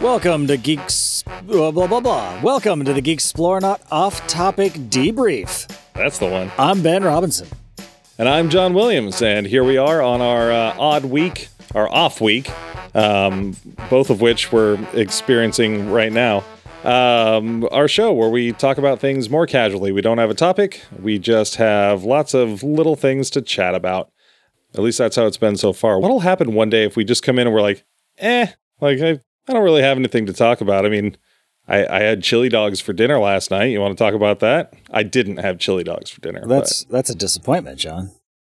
Welcome to Geeks. Blah, blah, blah, blah. Welcome to the Geek Exploronaut off topic debrief. That's the one. I'm Ben Robinson. And I'm John Williams, and here we are on our uh, odd week, our off week, um, both of which we're experiencing right now. Um, our show where we talk about things more casually. We don't have a topic, we just have lots of little things to chat about. At least that's how it's been so far. What'll happen one day if we just come in and we're like, eh, like I, I don't really have anything to talk about. I mean, I, I had chili dogs for dinner last night. You want to talk about that? I didn't have chili dogs for dinner. That's that's a disappointment, John.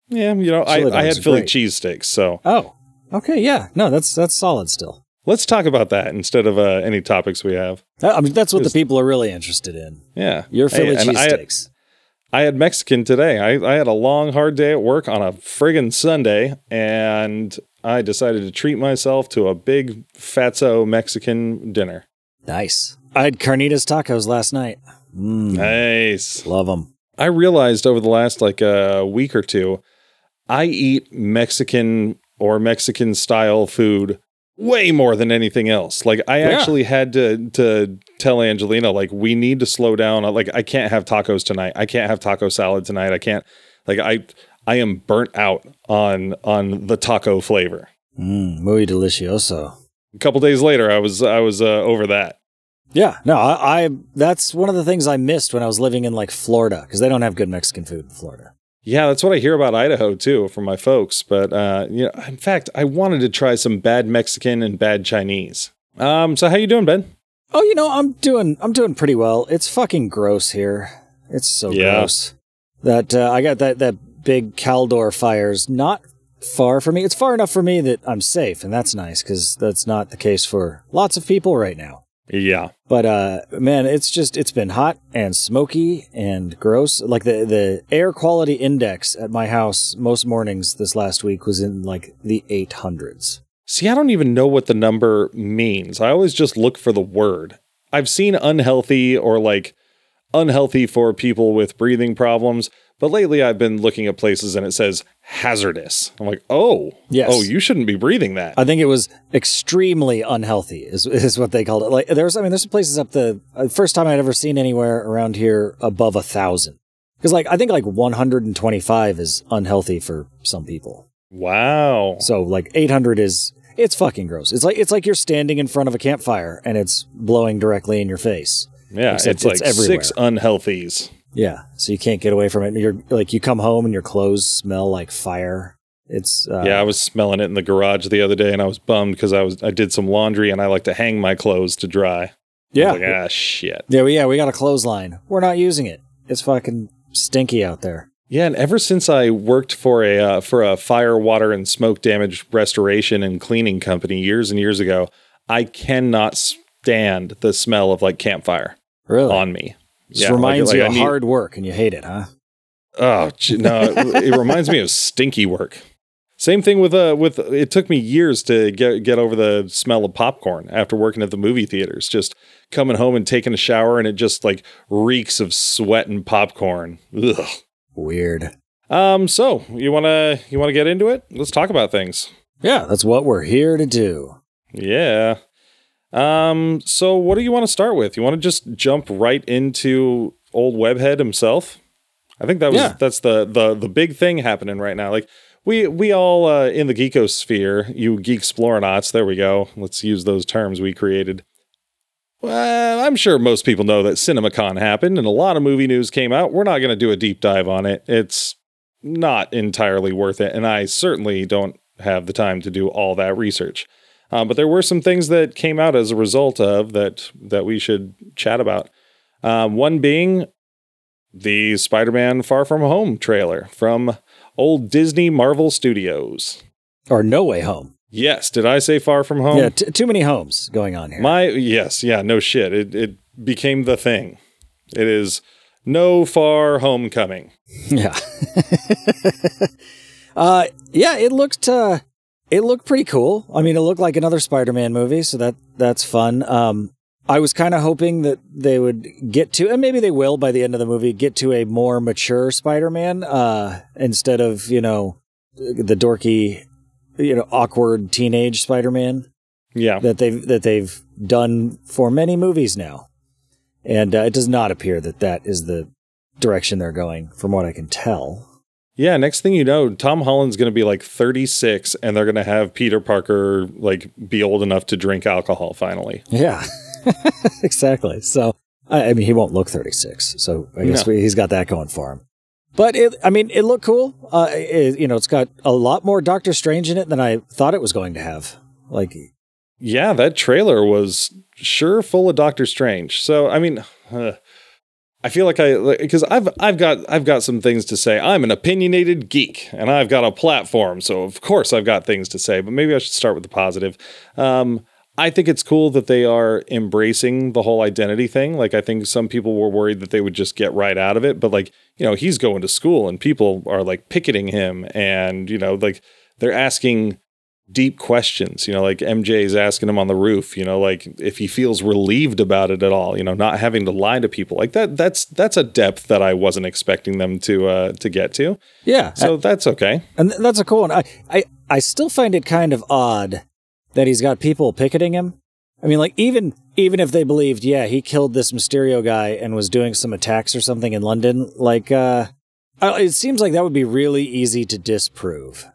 yeah, you know, I, Chili I had Philly cheesesteaks. So Oh, okay, yeah. No, that's that's solid still. let's talk about that instead of uh, any topics we have. I mean, that's what the people are really interested in. Yeah. Your Philly and I cheesesteaks. I had Mexican today. I, I had a long, hard day at work on a friggin' Sunday, and I decided to treat myself to a big fatso Mexican dinner. Nice. I had carnitas tacos last night. Mm, Nice. love them. I realized over the last like a week or two, I eat Mexican or Mexican style food way more than anything else. Like I Yeah. actually had to to tell Angelina like we need to slow down. Like I can't have tacos tonight. I can't have taco salad tonight. I can't like I I am burnt out on on the taco flavor. Mm, muy delicioso. A couple days later I was I was uh, over that. Yeah, no, I, I that's one of the things I missed when I was living in like Florida because they don't have good Mexican food in Florida. Yeah, that's what I hear about Idaho too from my folks. But uh, you know, in fact, I wanted to try some bad Mexican and bad Chinese. Um, so how you doing, Ben? Oh, you know, I'm doing I'm doing pretty well. It's fucking gross here. It's so Yeah. gross. That uh, I got that that big Caldor fires not far from me. It's far enough for me that I'm safe, and that's nice because that's not the case for lots of people right now. Yeah, But uh man, it's just it's been hot and smoky and gross. Like the the air quality index at my house most mornings this last week was in like the 800s. See, I don't even know what the number means. I always just look for the word. I've seen unhealthy or like unhealthy for people with breathing problems, but lately I've been looking at places and it says hazardous. I'm like, oh, Yes. oh, you shouldn't be breathing that. I think it was extremely unhealthy is is what they called it. Like there's I mean there's some places up the uh, first time I'd ever seen anywhere around here above a thousand. Because like I think like 125 is unhealthy for some people. wow. So like 800 is it's fucking gross. It's like it's like you're standing in front of a campfire and it's blowing directly in your face. Yeah, Except it's like it's everywhere. six unhealthies. Yeah, so you can't get away from it. You're like you come home and your clothes smell like fire. It's uh, yeah, I was smelling it in the garage the other day, and I was bummed because I was I did some laundry, and I like to hang my clothes to dry. Yeah, like, ah, shit. yeah, we, yeah. We got a clothesline. We're not using it. It's fucking stinky out there. Yeah, and ever since I worked for a uh, for a fire, water, and smoke damage restoration and cleaning company years and years ago, I cannot stand the smell of like campfire Really, on me. Just Yeah, reminds like you I of need- hard work, and you hate it, huh? Oh no, it, it reminds me of stinky work. Same thing with uh with it took me years to get get over the smell of popcorn after working at the movie theaters. Just coming home and taking a shower and it just like reeks of sweat and popcorn. Ugh. Weird. Um so, you want to you want to get into it? Let's talk about things. Yeah, that's what we're here to do. Yeah. Um so what do you want to start with? You want to just jump right into old webhead himself? I think that was Yeah. that's the the the big thing happening right now. Like we we all uh, in the geekosphere, you geek exploronauts, there we go. Let's use those terms we created. Well, I'm sure most people know that CinemaCon happened and a lot of movie news came out. We're not going to do a deep dive on it. It's not entirely worth it, and I certainly don't have the time to do all that research. Um, but there were some things that came out as a result of that that we should chat about. Um, one being the Spider-Man Far From Home trailer from old Disney Marvel Studios. Or No Way Home. Yes, did I say Far From Home? Yeah, t- too many homes going on here. My yes, yeah, no shit. It it became the thing. It is no far homecoming. Yeah. uh yeah, it looked uh it looked pretty cool. I mean, it looked like another Spider-Man movie, so that that's fun. Um I was kind of hoping that they would get to and maybe they will by the end of the movie get to a more mature Spider-Man uh instead of, you know, the dorky, you know, awkward teenage Spider-Man. Yeah. that they've that they've done for many movies now, and uh, it does not appear that that is the direction they're going, from what I can tell. Yeah, next thing you know, Tom Holland's going to be like 36 and they're going to have Peter Parker like be old enough to drink alcohol finally. Yeah, exactly. So I, I mean, he won't look 36, so I guess No. we, he's got that going for him. But it, I mean, it looked cool. Uh, it, you know, it's got a lot more Doctor Strange in it than I thought it was going to have. Like, Yeah, that trailer was sure full of Doctor Strange. So, I mean, uh, I feel like I because I've I've got I've got some things to say. I'm an opinionated geek and I've got a platform, so of course I've got things to say, but maybe I should start with the positive. Um I think it's cool that they are embracing the whole identity thing. Like I think some people were worried that they would just get right out of it, but like, you know, he's going to school and people are like picketing him and, you know, like they're asking deep questions, you know, like MJ is asking him on the roof, you know, like if he feels relieved about it at all, you know, not having to lie to people. Like that that's that's a depth that I wasn't expecting them to uh to get to. yeah, So that's okay. and that's a cool one. I, I, I still find it kind of odd that he's got people picketing him. I mean, like even even if they believed, yeah, he killed this Mysterio guy and was doing some attacks or something in London, like, uh, it seems like that would be really easy to disprove.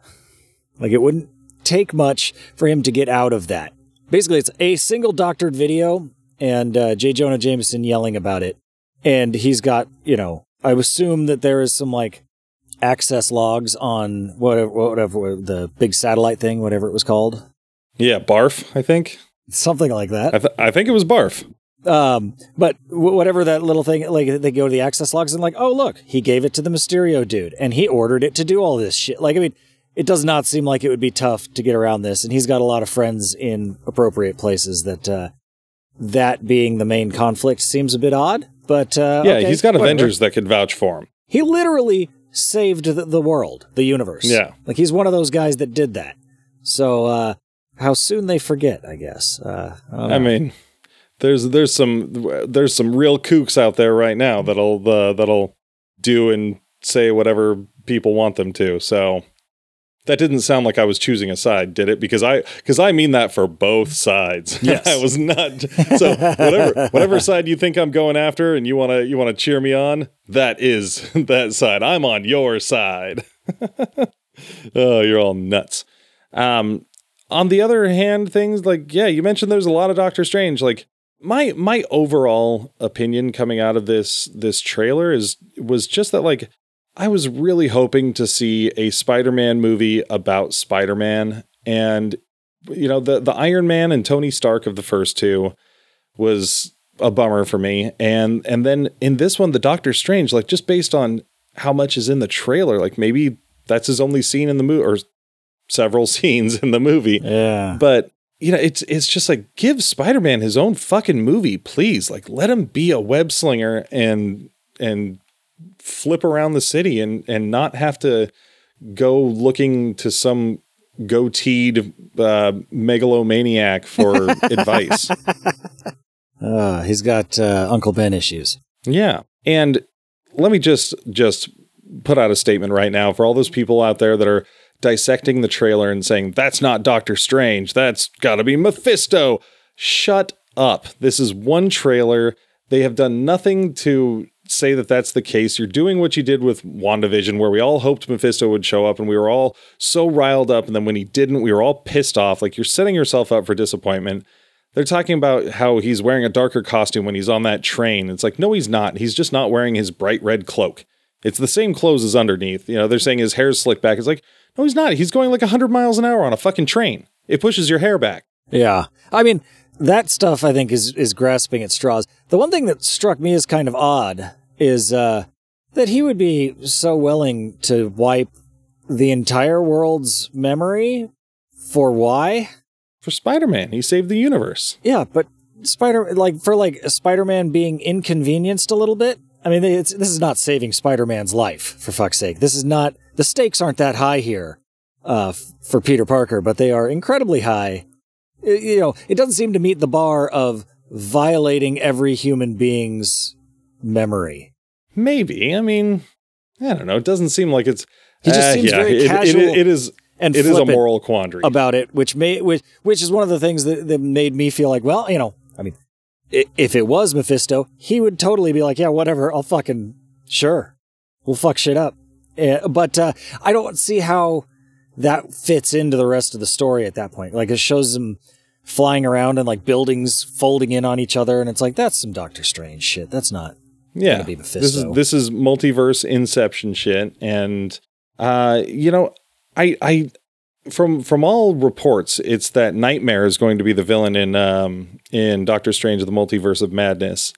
Like it wouldn't take much for him to get out of that. Basically, it's a single doctored video and uh, J. Jonah Jameson yelling about it, and he's got you know. I assume that there is some like access logs on whatever, whatever the big satellite thing, whatever it was called, Yeah, barf, I think. something like that. I, th- I think it was barf. Um, but w- whatever that little thing, like they go to the access logs and like, oh look, he gave it to the Mysterio dude, and he ordered it to do all this shit. Like, I mean, it does not seem like it would be tough to get around this, and he's got a lot of friends in appropriate places. That uh, that being the main conflict seems a bit odd, but uh, Yeah, okay, he's got whatever. Avengers that could vouch for him. He literally saved the, the world, the universe. Yeah. like he's one of those guys that did that. So uh, how soon they forget, I guess. Uh, I I mean, there's there's some there's some real kooks out there right now that'll uh, that'll do and say whatever people want them to. So that didn't sound like I was choosing a side, did it? Because I because I mean that for both sides. Yes. I was not. So whatever whatever side you think I'm going after, and you want to you want to cheer me on, that is that side. I'm on your side. oh, you're all nuts. Um, on the other hand, things like yeah, you mentioned there's a lot of Doctor Strange. Like my my overall opinion coming out of this this trailer is was just that like I was really hoping to see a Spider-Man movie about Spider-Man and you know the the Iron Man and Tony Stark of the first two was a bummer for me and and then in this one the Doctor Strange like just based on how much is in the trailer like maybe that's his only scene in the movie or several scenes in the movie yeah, but you know, it's it's just like give Spider-Man his own fucking movie, please. Like let him be a web slinger and and flip around the city and and not have to go looking to some goateed uh, megalomaniac for advice. uh, he's got uh, Uncle Ben issues. Yeah. And let me just just put out a statement right now for all those people out there that are dissecting the trailer and saying that's not Doctor Strange, that's got to be Mephisto. Shut up. This is one trailer. They have done nothing to say that that's the case. You're doing what you did with WandaVision where we all hoped Mephisto would show up and we were all so riled up and then when he didn't, we were all pissed off. Like you're setting yourself up for disappointment. They're talking about how he's wearing a darker costume when he's on that train. It's like, no, he's not. He's just not wearing his bright red cloak. It's the same clothes as underneath. You know, they're saying his hair's slicked back. It's like, no, he's not. He's going like 100 miles an hour on a fucking train. It pushes your hair back. Yeah. I mean, that stuff I think is is grasping at straws. The one thing that struck me as kind of odd is uh, that he would be so willing to wipe the entire world's memory for why? For Spider Man, he saved the universe. Yeah, but Spider like for like Spider-Man being inconvenienced a little bit. I mean, it's, this is not saving Spider-Man's life for fuck's sake. This is not the stakes aren't that high here uh, f- for Peter Parker, but they are incredibly high. Y- You know, it doesn't seem to meet the bar of violating every human being's memory. Maybe. I mean, I don't know. It doesn't seem like it's. He just Uh, seems yeah, very it- it- casual. it is. and It is a moral quandary. about it, which may which which is one of the things that, that made me feel like, well, you know, I mean, if it was Mephisto, he would totally be like, yeah, whatever, I'll fucking sure, we'll fuck shit up. Eh, but uh, I don't see how that fits into the rest of the story at that point. Like it shows them flying around and like buildings folding in on each other, and it's like that's some Doctor Strange shit. That's not. Yeah, this is this is multiverse Inception shit, and uh, you know, I I from from all reports, it's that Nightmare is going to be the villain in um in Doctor Strange: The Multiverse of Madness,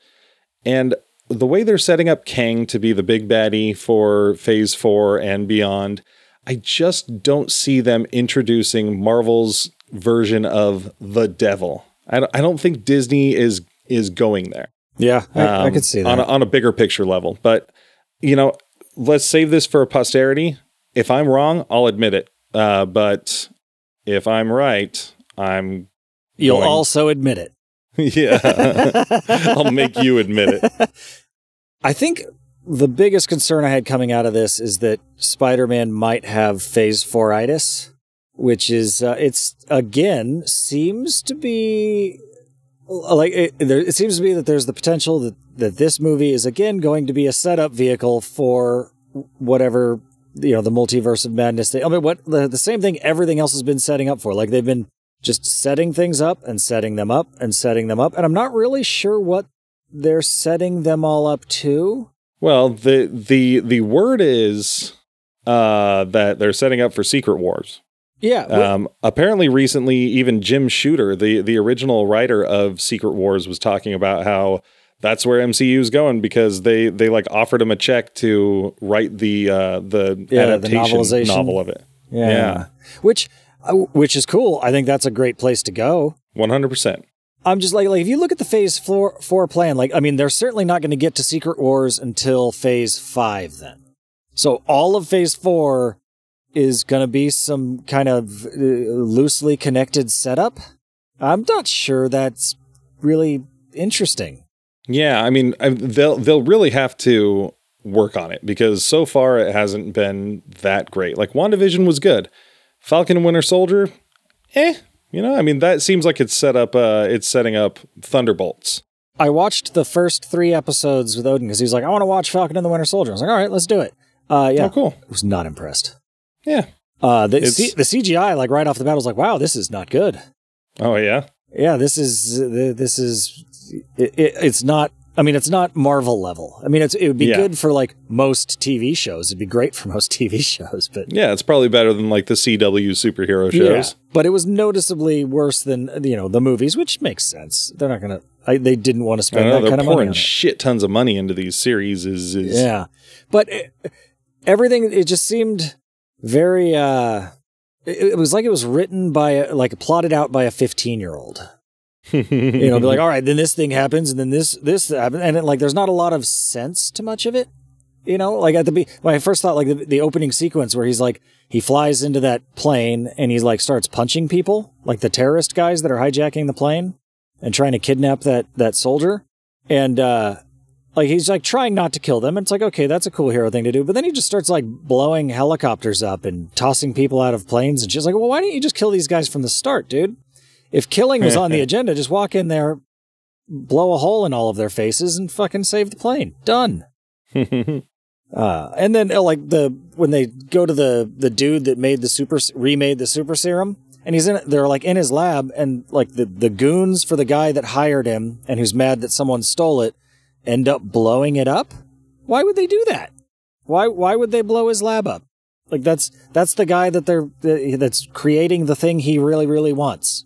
and the way they're setting up Kang to be the big baddie for Phase Four and beyond, I just don't see them introducing Marvel's version of the Devil. I don't, I don't think Disney is is going there Yeah, I, I um, could see that. on a, on a bigger picture level. But you know, let's save this for posterity. If I'm wrong, I'll admit it. Uh, but if I'm right, I'm You'll going- also admit it. yeah. I'll make you admit it. I think the biggest concern I had coming out of this is that Spider-Man might have Phase Four itis, which is uh, it's again seems to be like it, there, it seems to me that there's the potential that that this movie is again going to be a setup vehicle for whatever you know the multiverse of madness. I mean, what the, the same thing everything else has been setting up for. Like they've been just setting things up and setting them up and setting them up, and I'm not really sure what they're setting them all up to. Well, the the the word is uh, that they're setting up for Secret Wars. Yeah, Um, apparently, recently, even Jim Shooter, the the original writer of Secret Wars, was talking about how that's where MCU is going because they they like offered him a check to write the uh, the Yeah, adaptation novelization. novel of it. yeah, yeah. which uh, which is cool. I think that's a great place to go. One hundred percent. I'm just like, like if you look at the Phase four four plan, like I mean, they're certainly not going to get to Secret Wars until Phase five. Then, so all of Phase four is going to be some kind of uh, loosely connected setup. I'm not sure that's really interesting. Yeah, I mean, they'll they'll really have to work on it because so far it hasn't been that great. Like WandaVision was good, Falcon and Winter Soldier, eh. You know, I mean, that seems like it's set up. Uh, it's setting up Thunderbolts. I watched the first three episodes with Odin because he was like, I want to watch Falcon and the Winter Soldier. I was like, all right, let's do it. Uh, yeah, Oh, cool. I was not impressed. Yeah. Uh, the, C- the CGI, like right off the bat, was like, wow, this is not good. Oh yeah. Yeah, this is this is it, it, it's not. I mean, it's not Marvel level. I mean, it's it would be Yeah. good for like most TV shows. It'd be great for most TV shows, but Yeah, it's probably better than like the CW superhero shows. But it was noticeably worse than you know the movies, which makes sense. They're not gonna. I, they didn't want to spend know that kind of money pouring on it. shit tons of money into these series. Is, is Yeah, but it, everything it just seemed very. uh it, it was like it was written by a, like plotted out by a fifteen year old. You know, be like, all right, then this thing happens, and then this this happens, and it, like there's not a lot of sense to much of it. You know, like at the be when I first thought like the, the opening sequence where he's like he flies into that plane and he's like starts punching people, like the terrorist guys that are hijacking the plane and trying to kidnap that that soldier, and uh like he's like trying not to kill them. And it's like okay, that's a cool hero thing to do, but then he just starts like blowing helicopters up and tossing people out of planes, and she's like, well, why don't you just kill these guys from the start, dude? If killing was on the agenda, just walk in there, blow a hole in all of their faces, and fucking save the plane. Done. Uh, and then uh, like the when they go to the the dude that made the super remade the super serum, and he's in it, they're like in his lab, and like the the goons for the guy that hired him and who's mad that someone stole it, end up blowing it up. Why would they do that? Why why would they blow his lab up? Like that's that's the guy that they're that's creating the thing he really really wants.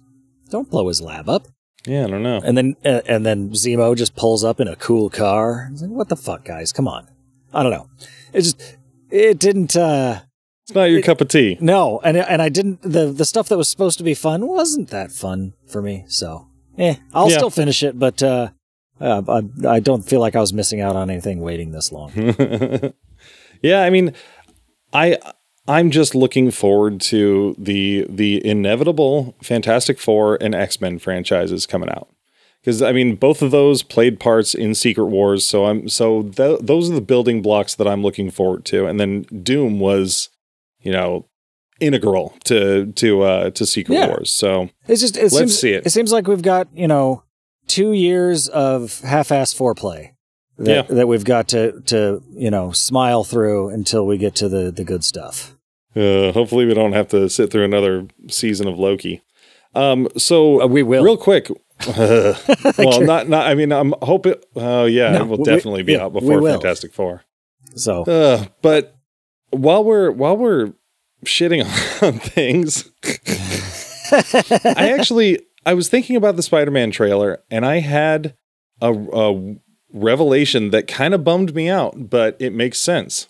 Don't blow his lab up. yeah, I don't know. And then uh, and then Zemo just pulls up in a cool car. Like, what the fuck, guys? Come on. I don't know. It just it didn't. uh It's not your cup of tea. No, and and I didn't. The the stuff that was supposed to be fun wasn't that fun for me. So, eh, I'll Yeah. still finish it, but uh, uh, I I don't feel like I was missing out on anything waiting this long. yeah, I mean, I I'm just looking forward to the the inevitable Fantastic Four and X Men franchises coming out because I mean both of those played parts in Secret Wars, so I'm so th- those are the building blocks that I'm looking forward to, and then Doom was, you know. integral to to uh to Secret Yeah. Wars. So It's just it Let's seems see it. it seems like we've got you know two years of half-ass foreplay that, Yeah. that we've got to to you know smile through until we get to the the good stuff. uh, hopefully we don't have to sit through another season of Loki. Um so Uh, we will. real quick well not not I mean I'm hoping oh yeah No, it will we- definitely be yeah, out before. Fantastic 4. So Uh, but while we're while we're shitting on things, I actually I was thinking about the Spider-Man trailer, and I had a, a revelation that kind of bummed me out, but it makes sense.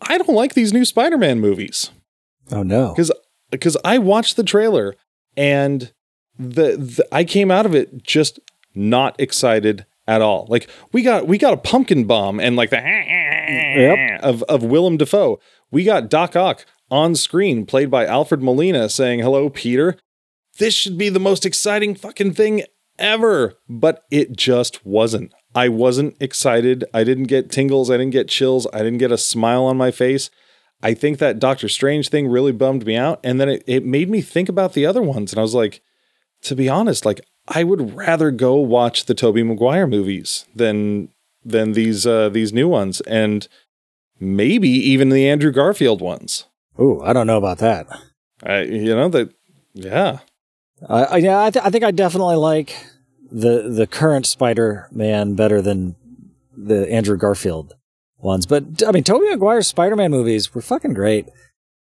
I don't like these new Spider-Man movies oh no, because because I watched the trailer and the, the I came out of it just not excited at all. Like we got we got a pumpkin bomb and like the of of Willem Dafoe. We got Doc Ock on screen, played by Alfred Molina, saying "Hello, Peter." This should be the most exciting fucking thing ever, but it just wasn't. I wasn't excited. I didn't get tingles. I didn't get chills. I didn't get a smile on my face. I think that Doctor Strange thing really bummed me out. And then it, it made me think about the other ones. And I was like, to be honest, like I would rather go watch the Tobey Maguire movies than than these uh these new ones. And maybe even the Andrew Garfield ones. ooh, I don't know about that. I you know that yeah. I I yeah, I, th- I think I definitely like the the current Spider-Man better than the Andrew Garfield ones. But I mean, Tobey Maguire's Spider-Man movies were fucking great.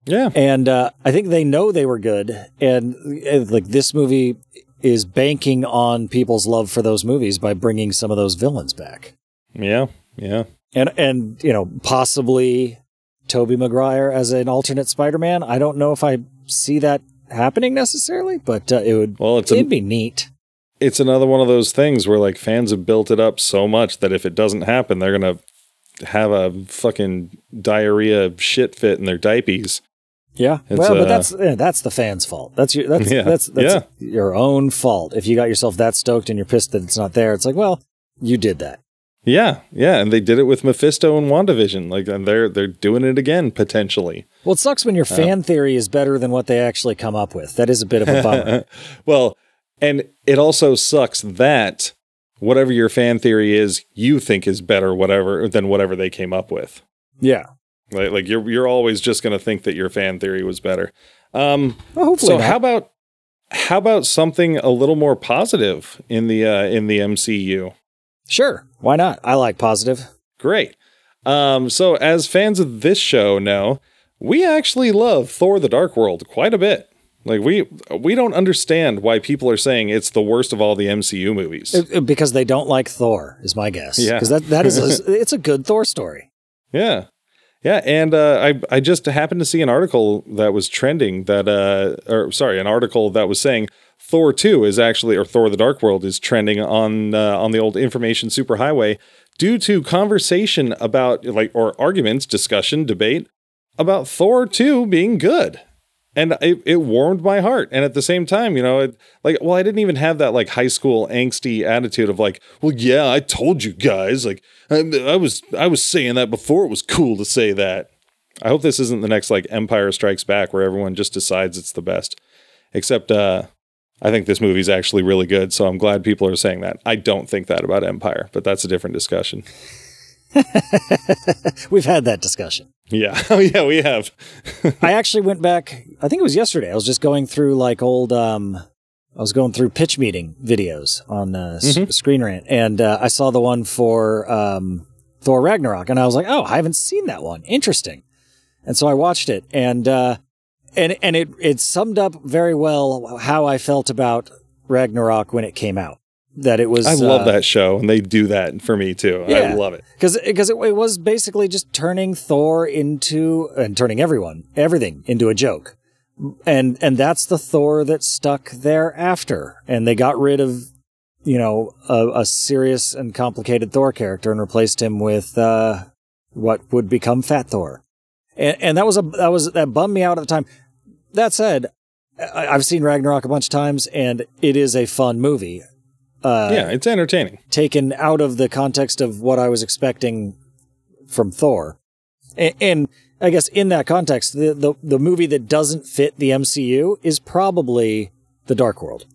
Yeah. and uh, I think they know they were good, and uh, like this movie is banking on people's love for those movies by bringing some of those villains back, Yeah. Yeah. and and you know possibly Tobey Maguire as an alternate Spider-Man. I don't know if I see that happening necessarily, but uh, it would Well, it's it'd be neat. it's another one of those things where like fans have built it up so much that if it doesn't happen, they're gonna have a fucking diarrhea shit fit in their diapers. Yeah, It's, well, uh, but that's yeah, that's the fans' fault. That's your that's Yeah. that's that's Yeah. your own fault. If you got yourself that stoked and you're pissed that it's not there, it's like, well, you did that. Yeah, yeah, and they did it with Mephisto and WandaVision. Like, and they're they're doing it again potentially. Well, it sucks when your fan theory is better than what they actually come up with. That is a bit of a bummer. well, and it also sucks that whatever your fan theory is, you think is better, whatever than whatever they came up with. yeah. Like, like you're you're always just going to think that your fan theory was better. Um, Well, hopefully so not. how about how about something a little more positive in the uh, in the MCU? sure. Why not? I like positive. Great. Um, so as fans of this show know, we actually love Thor: The Dark World quite a bit. Like we we don't understand why people are saying it's the worst of all the MCU movies. Uh, uh, because they don't like Thor, is my guess. Yeah. Because that, that is a, it's a good Thor story. Yeah. Yeah, and uh, I I just happened to see an article that was trending that uh or sorry, an article that was saying Thor 2 is actually or Thor the Dark World is trending on uh, on the old information superhighway due to conversation about like or arguments, discussion, debate about Thor 2 being good. And it, it warmed my heart. And at the same time, you know, it, like, well, I didn't even have that like high school angsty attitude of like, well, yeah, I told you guys. Like, I, I was, I was saying that before it was cool to say that. I hope this isn't the next like Empire Strikes Back where everyone just decides it's the best. Except, uh, I think this movie's actually really good. So I'm glad people are saying that. I don't think that about Empire, but that's a different discussion. We've had that discussion. Yeah. Oh, yeah, we have. I actually went back. I think it was yesterday. I was just going through like old. um I was going through pitch meeting videos on uh, S- Screen Rant, and uh, I saw the one for um, Thor Ragnarok, and I was like, "Oh, I haven't seen that one. Interesting." And so I watched it, and uh, and and it it summed up very well how I felt about Ragnarok when it came out. That it was. I love uh, that show, and they do that for me too. I love it. because because it, it was basically just turning Thor into and turning everyone everything into a joke, and and that's the Thor that stuck thereafter, and they got rid of you know a, a serious and complicated Thor character and replaced him with uh, what would become Fat Thor, and and that was a that was that bummed me out at the time. That said, I've seen Ragnarok a bunch of times, and it is a fun movie. Uh, yeah, it's entertaining. taken out of the context of what I was expecting from Thor. And, and I guess in that context, the, the the movie that doesn't fit the MCU is probably the Dark World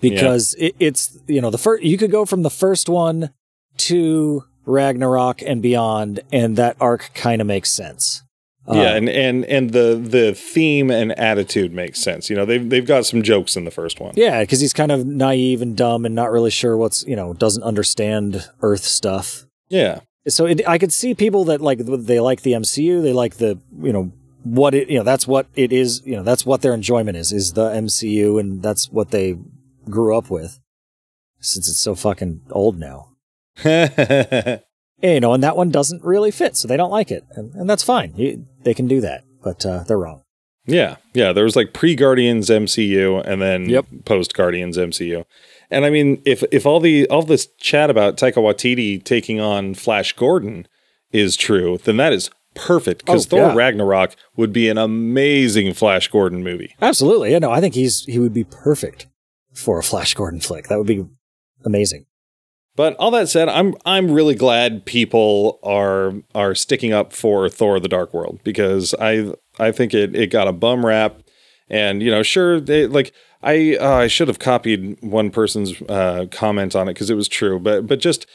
because it, it's you know the first you could go from the first one to Ragnarok and beyond, and that arc kind of makes sense. Yeah, um, and, and and the the theme and attitude makes sense. You know, they've they've got some jokes in the first one. Yeah, because he's kind of naive and dumb and not really sure what's you know doesn't understand Earth stuff. Yeah. So it, I could see people that like they like the MCU, they like the you know what it you know that's what it is you know that's what their enjoyment is is the MCU and that's what they grew up with since it's so fucking old now. yeah, you know, and that one doesn't really fit, so they don't like it, and, and that's fine. You, they can do that, but uh, they're wrong. Yeah, yeah. There was like pre Guardians MCU and then Yep. post Guardians MCU. And I mean, if if all the all this chat about Taika Waititi taking on Flash Gordon is true, then that is perfect because Oh, Thor yeah. Ragnarok would be an amazing Flash Gordon movie. Absolutely, yeah. No, I think he's he would be perfect for a Flash Gordon flick. That would be amazing. But all that said, I'm I'm really glad people are are sticking up for Thor: The Dark World because I I think it it got a bum rap, and you know, sure, they, like I uh, I should have copied one person's uh, comment on it because it was true, but but just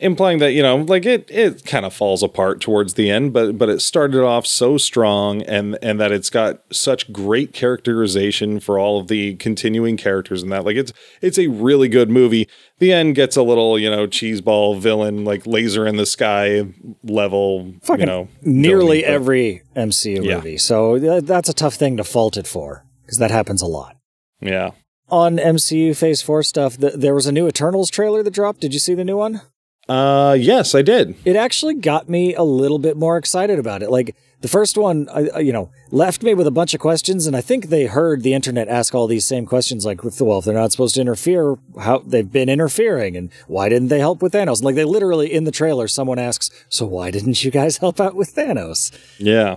implying that you know like it it kind of falls apart towards the end but but it started off so strong and and that it's got such great characterization for all of the continuing characters and that like it's it's a really good movie the end gets a little you know cheeseball villain like laser in the sky level Fucking you know nearly villainy, but- every MCU Yeah. movie. So that's a tough thing to fault it for because that happens a lot. yeah On MCU Phase 4 stuff, th- there was a new Eternals trailer that dropped. Did you see the new one? Uh yes i did It actually got me a little bit more excited about it. Like the first one, I, you know, left me with a bunch of questions, and I think they heard the internet ask all these same questions, like, with well, if they're not supposed to interfere, how they've been interfering, and why didn't they help with Thanos? Like they literally in the trailer, someone asks, "So why didn't you guys help out with Thanos?" yeah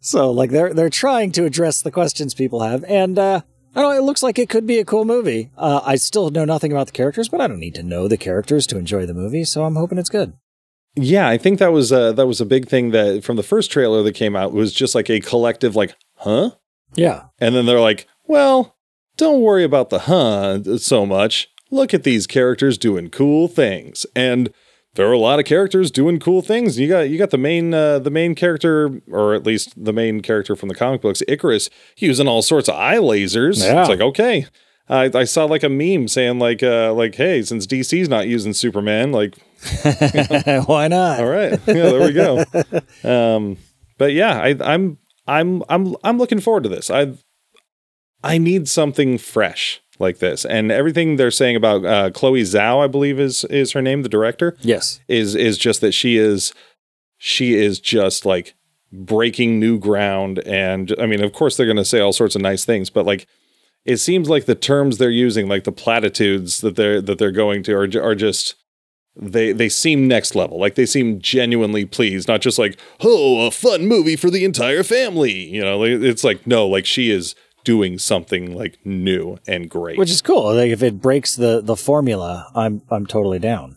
So like they're they're trying to address the questions people have, and uh, I don't know. It looks like it could be a cool movie. Uh, I still know nothing about the characters, but I don't need to know the characters to enjoy the movie. So I'm hoping it's good. Yeah, I think that was uh, that was a big thing that from the first trailer that came out was just like a collective like, huh? Yeah, And then they're like, well, don't worry about the huh so much. Look at these characters doing cool things. And there are a lot of characters doing cool things. You got you got the main uh, the main character, or at least the main character from the comic books, Ikaris, using all sorts of eye lasers. Yeah. It's like okay. I, I saw like a meme saying like uh, like hey since DC's not using Superman like why not? all right. Yeah, there we go. Um, but yeah, I, I'm I'm I'm I'm looking forward to this. I I need something fresh like this, and everything they're saying about uh, Chloe Zhao, I believe is is her name, the director, Yes. is is just that she is she is just like breaking new ground, and I mean, of course, they're going to say all sorts of nice things, but like. It seems like the terms they're using, like the platitudes that they're that they're going to, are are just they they seem next level like they seem genuinely pleased not just like oh a fun movie for the entire family you know it's like no like she is doing something like new and great Which is cool. Like if it breaks the the formula, I'm I'm totally down.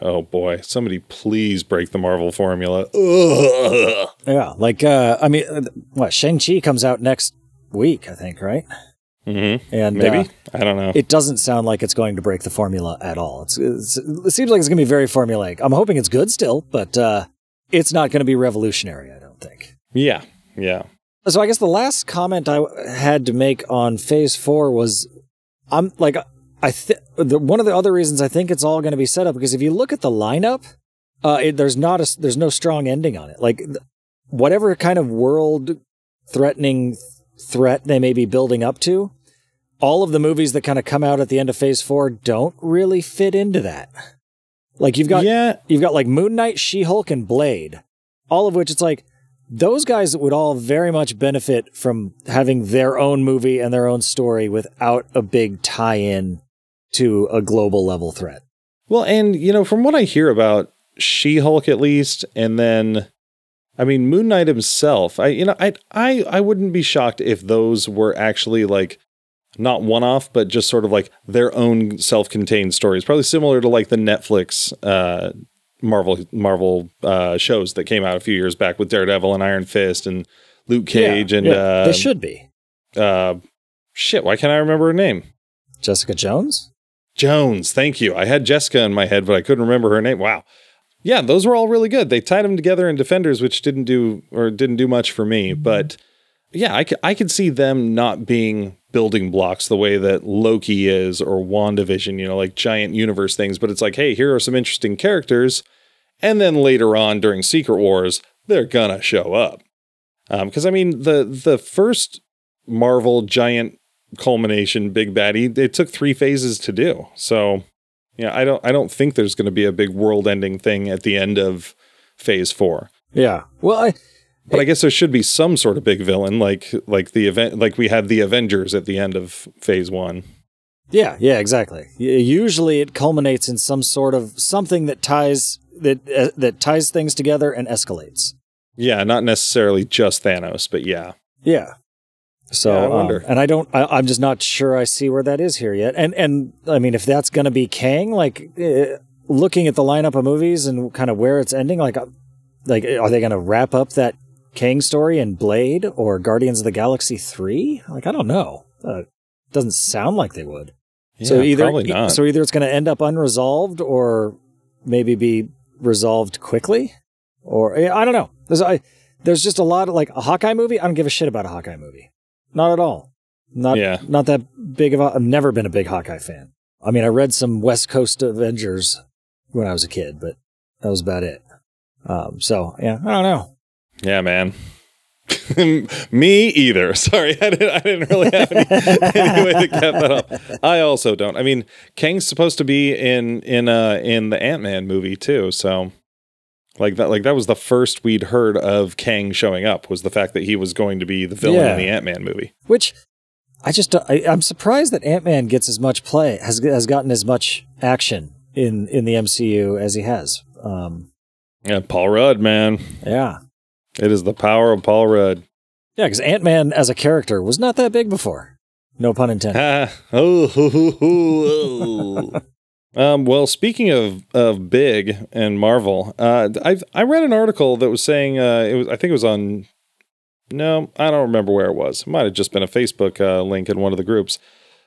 oh boy somebody please break the marvel formula Ugh. Yeah. Like uh I mean uh, what, Shang-Chi comes out next week, I think, right? Mhm. And maybe uh, i don't know it doesn't sound like it's going to break the formula at all. It's, it's it seems like it's going to be very formulaic. I'm hoping it's good still, but uh it's not going to be revolutionary, I don't think. yeah yeah So I guess the last comment I had to make on Phase Four was, I'm like, I th- the, one of the other reasons I think it's all going to be set up because if you look at the lineup, uh, it, there's not a there's no strong ending on it. Like whatever kind of world threatening threat they may be building up to, all of the movies that kind of come out at the end of Phase Four don't really fit into that. Like you've got yeah you've got like Moon Knight, She Hulk, and Blade, all of which it's like those guys would all very much benefit from having their own movie and their own story without a big tie in to a global level threat. Well, and you know, from what I hear about She-Hulk at least, and then I mean Moon Knight himself, I you know, I I I wouldn't be shocked if those were actually like not one-off, but just sort of like their own self-contained stories, probably similar to like the Netflix uh Marvel Marvel uh shows that came out a few years back with Daredevil and Iron Fist and Luke Cage Yeah, and yeah, uh, they should be. uh, shit. Why can't I remember her name? Jessica Jones. Jones. Thank you. I had Jessica in my head, but I couldn't remember her name. Wow. Yeah, those were all really good. They tied them together in Defenders, which didn't do or didn't do much for me. But yeah, I, could see them not being building blocks the way that Loki is or WandaVision, you know, like giant universe things. But it's like, hey, here are some interesting characters. And then later on during Secret Wars, they're gonna show up. Um, because I mean, the the first Marvel giant culmination big baddie, it took three phases to do. So yeah, I don't I don't think there's going to be a big world ending thing at the end of phase four. Yeah. Well, I But I guess there should be some sort of big villain, like like the event, like we had the Avengers at the end of phase one. Yeah, yeah, exactly. Usually, it culminates in some sort of something that ties that uh, that ties things together and escalates. Yeah, not necessarily just Thanos, but yeah. Yeah. So Yeah, I um, wonder. and I don't. I, I'm just not sure. I see where that is here yet. And and I mean, if that's going to be Kang, like uh, looking at the lineup of movies and kind of where it's ending, like uh, like are they going to wrap up that Kang story and Blade or Guardians of the Galaxy three? Like I don't know. Uh, doesn't sound like they would. so either probably not. so either it's going to end up unresolved or maybe be resolved quickly, or I don't know. There's I, there's just a lot of like a Hawkeye movie. I don't give a shit about a Hawkeye movie, not at all. Not Yeah. not that big of a. I've never been a big Hawkeye fan. I mean, I read some West Coast Avengers when I was a kid, but that was about it. Um, so yeah, I don't know. Yeah, man. Me either. Sorry, I didn't, I didn't really have any, any way to cap that up. I also don't. I mean, Kang's supposed to be in in uh in the Ant Man movie too, so like that like that was the first we'd heard of Kang showing up was the fact that he was going to be the villain Yeah. in the Ant Man movie. Which I just don't- I, I'm surprised that Ant Man gets as much play has has gotten as much action in in the MCU as he has. Um, Yeah, Paul Rudd, man. yeah, It is the power of Paul Rudd. yeah, because Ant Man as a character was not that big before. No pun intended. Oh. um, well, speaking of of big and Marvel, uh, I I read an article that was saying uh, it was I think it was on. No, I don't remember where it was. It might have just been a Facebook uh, link in one of the groups.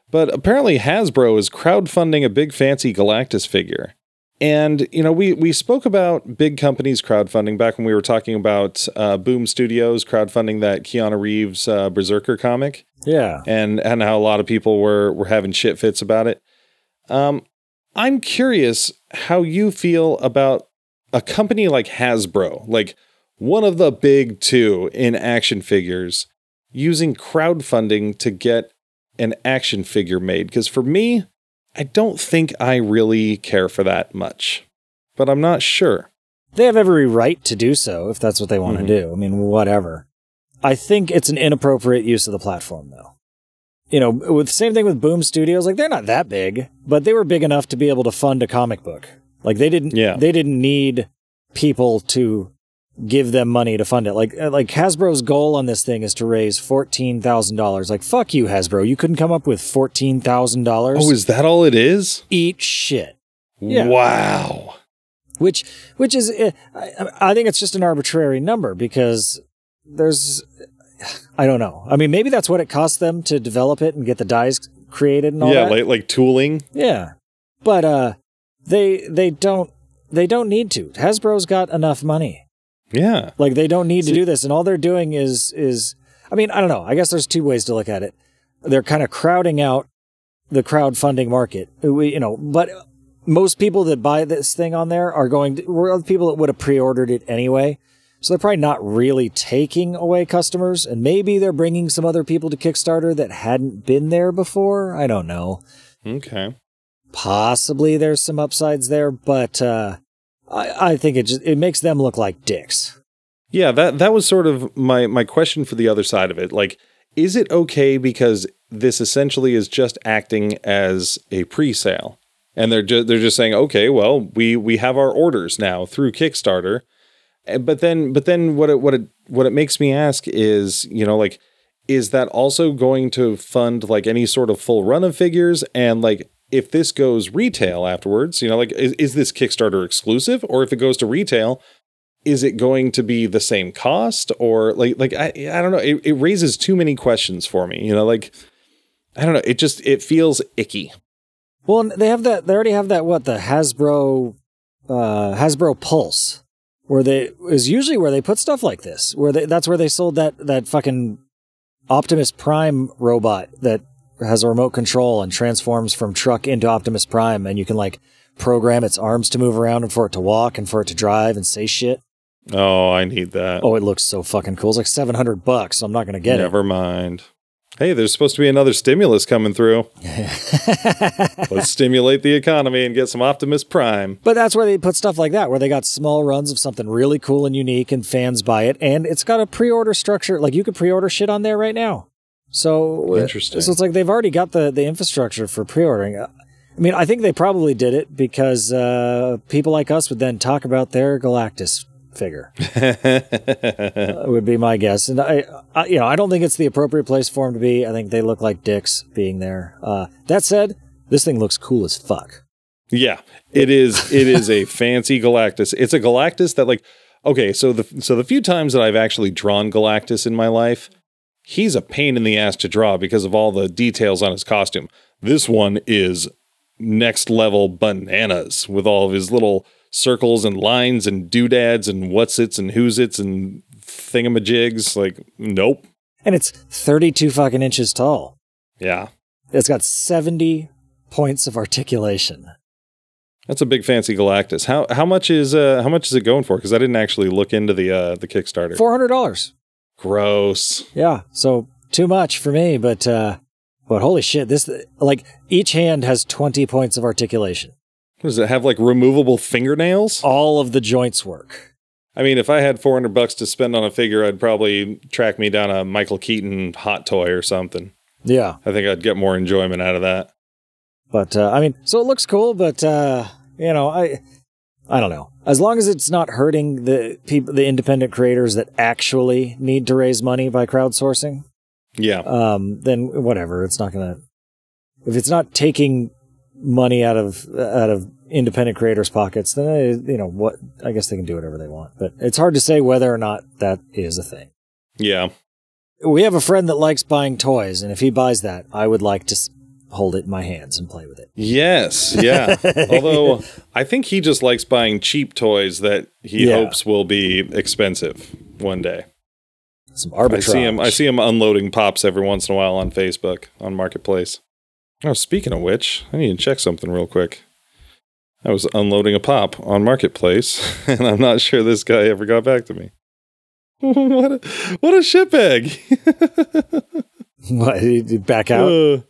But apparently, Hasbro is crowdfunding a big fancy Galactus figure. And you know, we we spoke about big companies crowdfunding back when we were talking about uh, Boom Studios crowdfunding that Keanu Reeves uh, Berserker comic Yeah, and and how a lot of people were were having shit fits about it. Um, I'm curious how you feel about a company like Hasbro, like one of the big two in action figures, using crowdfunding to get an action figure made. Because for me, I don't think I really care for that much, but I'm not sure. they have every right to do so if that's what they want Mhm. to do. I mean, whatever. I think it's an inappropriate use of the platform, though. You know, with the same thing with Boom Studios, like they're not that big, but they were big enough to be able to fund a comic book. Like they didn't, Yeah. they didn't need people to give them money to fund it. Like, uh, like Hasbro's goal on this thing is to raise fourteen thousand dollars. Like, fuck you, Hasbro, you couldn't come up with fourteen thousand dollars. Oh, is that all it is? Eat shit. Yeah. Wow. which which is eh, I, I think it's just an arbitrary number because there's I don't know. I mean, maybe that's what it cost them to develop it and get the dies created and all Yeah, that. like like tooling. yeah, but uh, they they don't they don't need to. Hasbro's got enough money. Yeah. Like they don't need to do this, and all they're doing is is I mean I don't know. I guess there's two ways to look at it. They're kind of crowding out the crowdfunding market. We, you know, but most people that buy this thing on there are going to were other people that would have pre-ordered it anyway. So they're probably not really taking away customers, and maybe they're bringing some other people to Kickstarter that hadn't been there before. I don't know. Okay. Possibly there's some upsides there, but uh, I, I think it just it makes them look like dicks. Yeah, that that was sort of my my question for the other side of it. Like, is it okay because this essentially is just acting as a pre-sale, and they're just they're just saying, okay, well, we we have our orders now through Kickstarter, Eh, but then but then what it what it what it makes me ask is, you know, like, is that also going to fund like any sort of full run of figures and like. If this goes retail afterwards, you know, like is, is this Kickstarter exclusive? Or if it goes to retail, is it going to be the same cost or like like I I don't know. It, it raises too many questions for me. You know, like I don't know. It just it feels icky. Well, they have that. They already have that. What the Hasbro, uh, Hasbro Pulse, where they is usually where they put stuff like this. Where they that's where they sold that that fucking Optimus Prime robot that has a remote control and transforms from truck into Optimus Prime, and you can like program its arms to move around and for it to walk and for it to drive and say shit. Oh, I need that. Oh, it looks so fucking cool. It's like seven hundred bucks. So I'm not gonna get it. Never mind. Hey, there's supposed to be another stimulus coming through. Let's stimulate the economy and get some Optimus Prime. But that's where they put stuff like that, where they got small runs of something really cool and unique, and fans buy it, and it's got a pre-order structure. Like you could pre-order shit on there right now. So Interesting. So it's like they've already got the the infrastructure for pre-ordering. Uh, I mean, I think they probably did it because uh, people like us would then talk about their Galactus figure. uh, would be my guess, and I, I, you know, I don't think it's the appropriate place for them to be. I think they look like dicks being there. Uh, that said, this thing looks cool as fuck. Yeah, it is. It is a fancy Galactus. It's a Galactus that, like, okay, so the so the few times that I've actually drawn Galactus in my life, he's a pain in the ass to draw because of all the details on his costume. This one is next level bananas with all of his little circles and lines and doodads and what's its and who's its and thingamajigs. Like, nope. And it's 32 fucking inches tall. Yeah, It's got 70 points of articulation. that's a big fancy Galactus. How how much is uh how much is it going for? Because I didn't actually look into the uh the Kickstarter. $400. Gross. Yeah. So too much for me, but, uh, but holy shit, this, like, each hand has 20 points of articulation. Does it have like removable fingernails? All of the joints work. I mean, if I had 400 bucks to spend on a figure, I'd probably track me down a Michael Keaton hot toy or something. Yeah. I think I'd get more enjoyment out of that. But, uh, I mean, so it looks cool, but, uh, you know, I, I don't know. As long as it's not hurting the people, the independent creators that actually need to raise money by crowdsourcing, Yeah. um, then whatever. It's not gonna. If it's not taking money out of out of independent creators' pockets, then uh, you know what? I guess they can do whatever they want. But it's hard to say whether or not that is a thing. Yeah. We have a friend that likes buying toys, and if he buys that, I would like to hold it in my hands and play with it. Yes. Yeah. Although I think he just likes buying cheap toys that he Yeah. hopes will be expensive one day. Some arbitrage. I see him. I see him unloading pops every once in a while on Facebook on Marketplace. Oh, speaking of which, I need to check something real quick. I was unloading a pop on Marketplace, and I'm not sure this guy ever got back to me. what a what a shitbag! What, did he back out? Uh,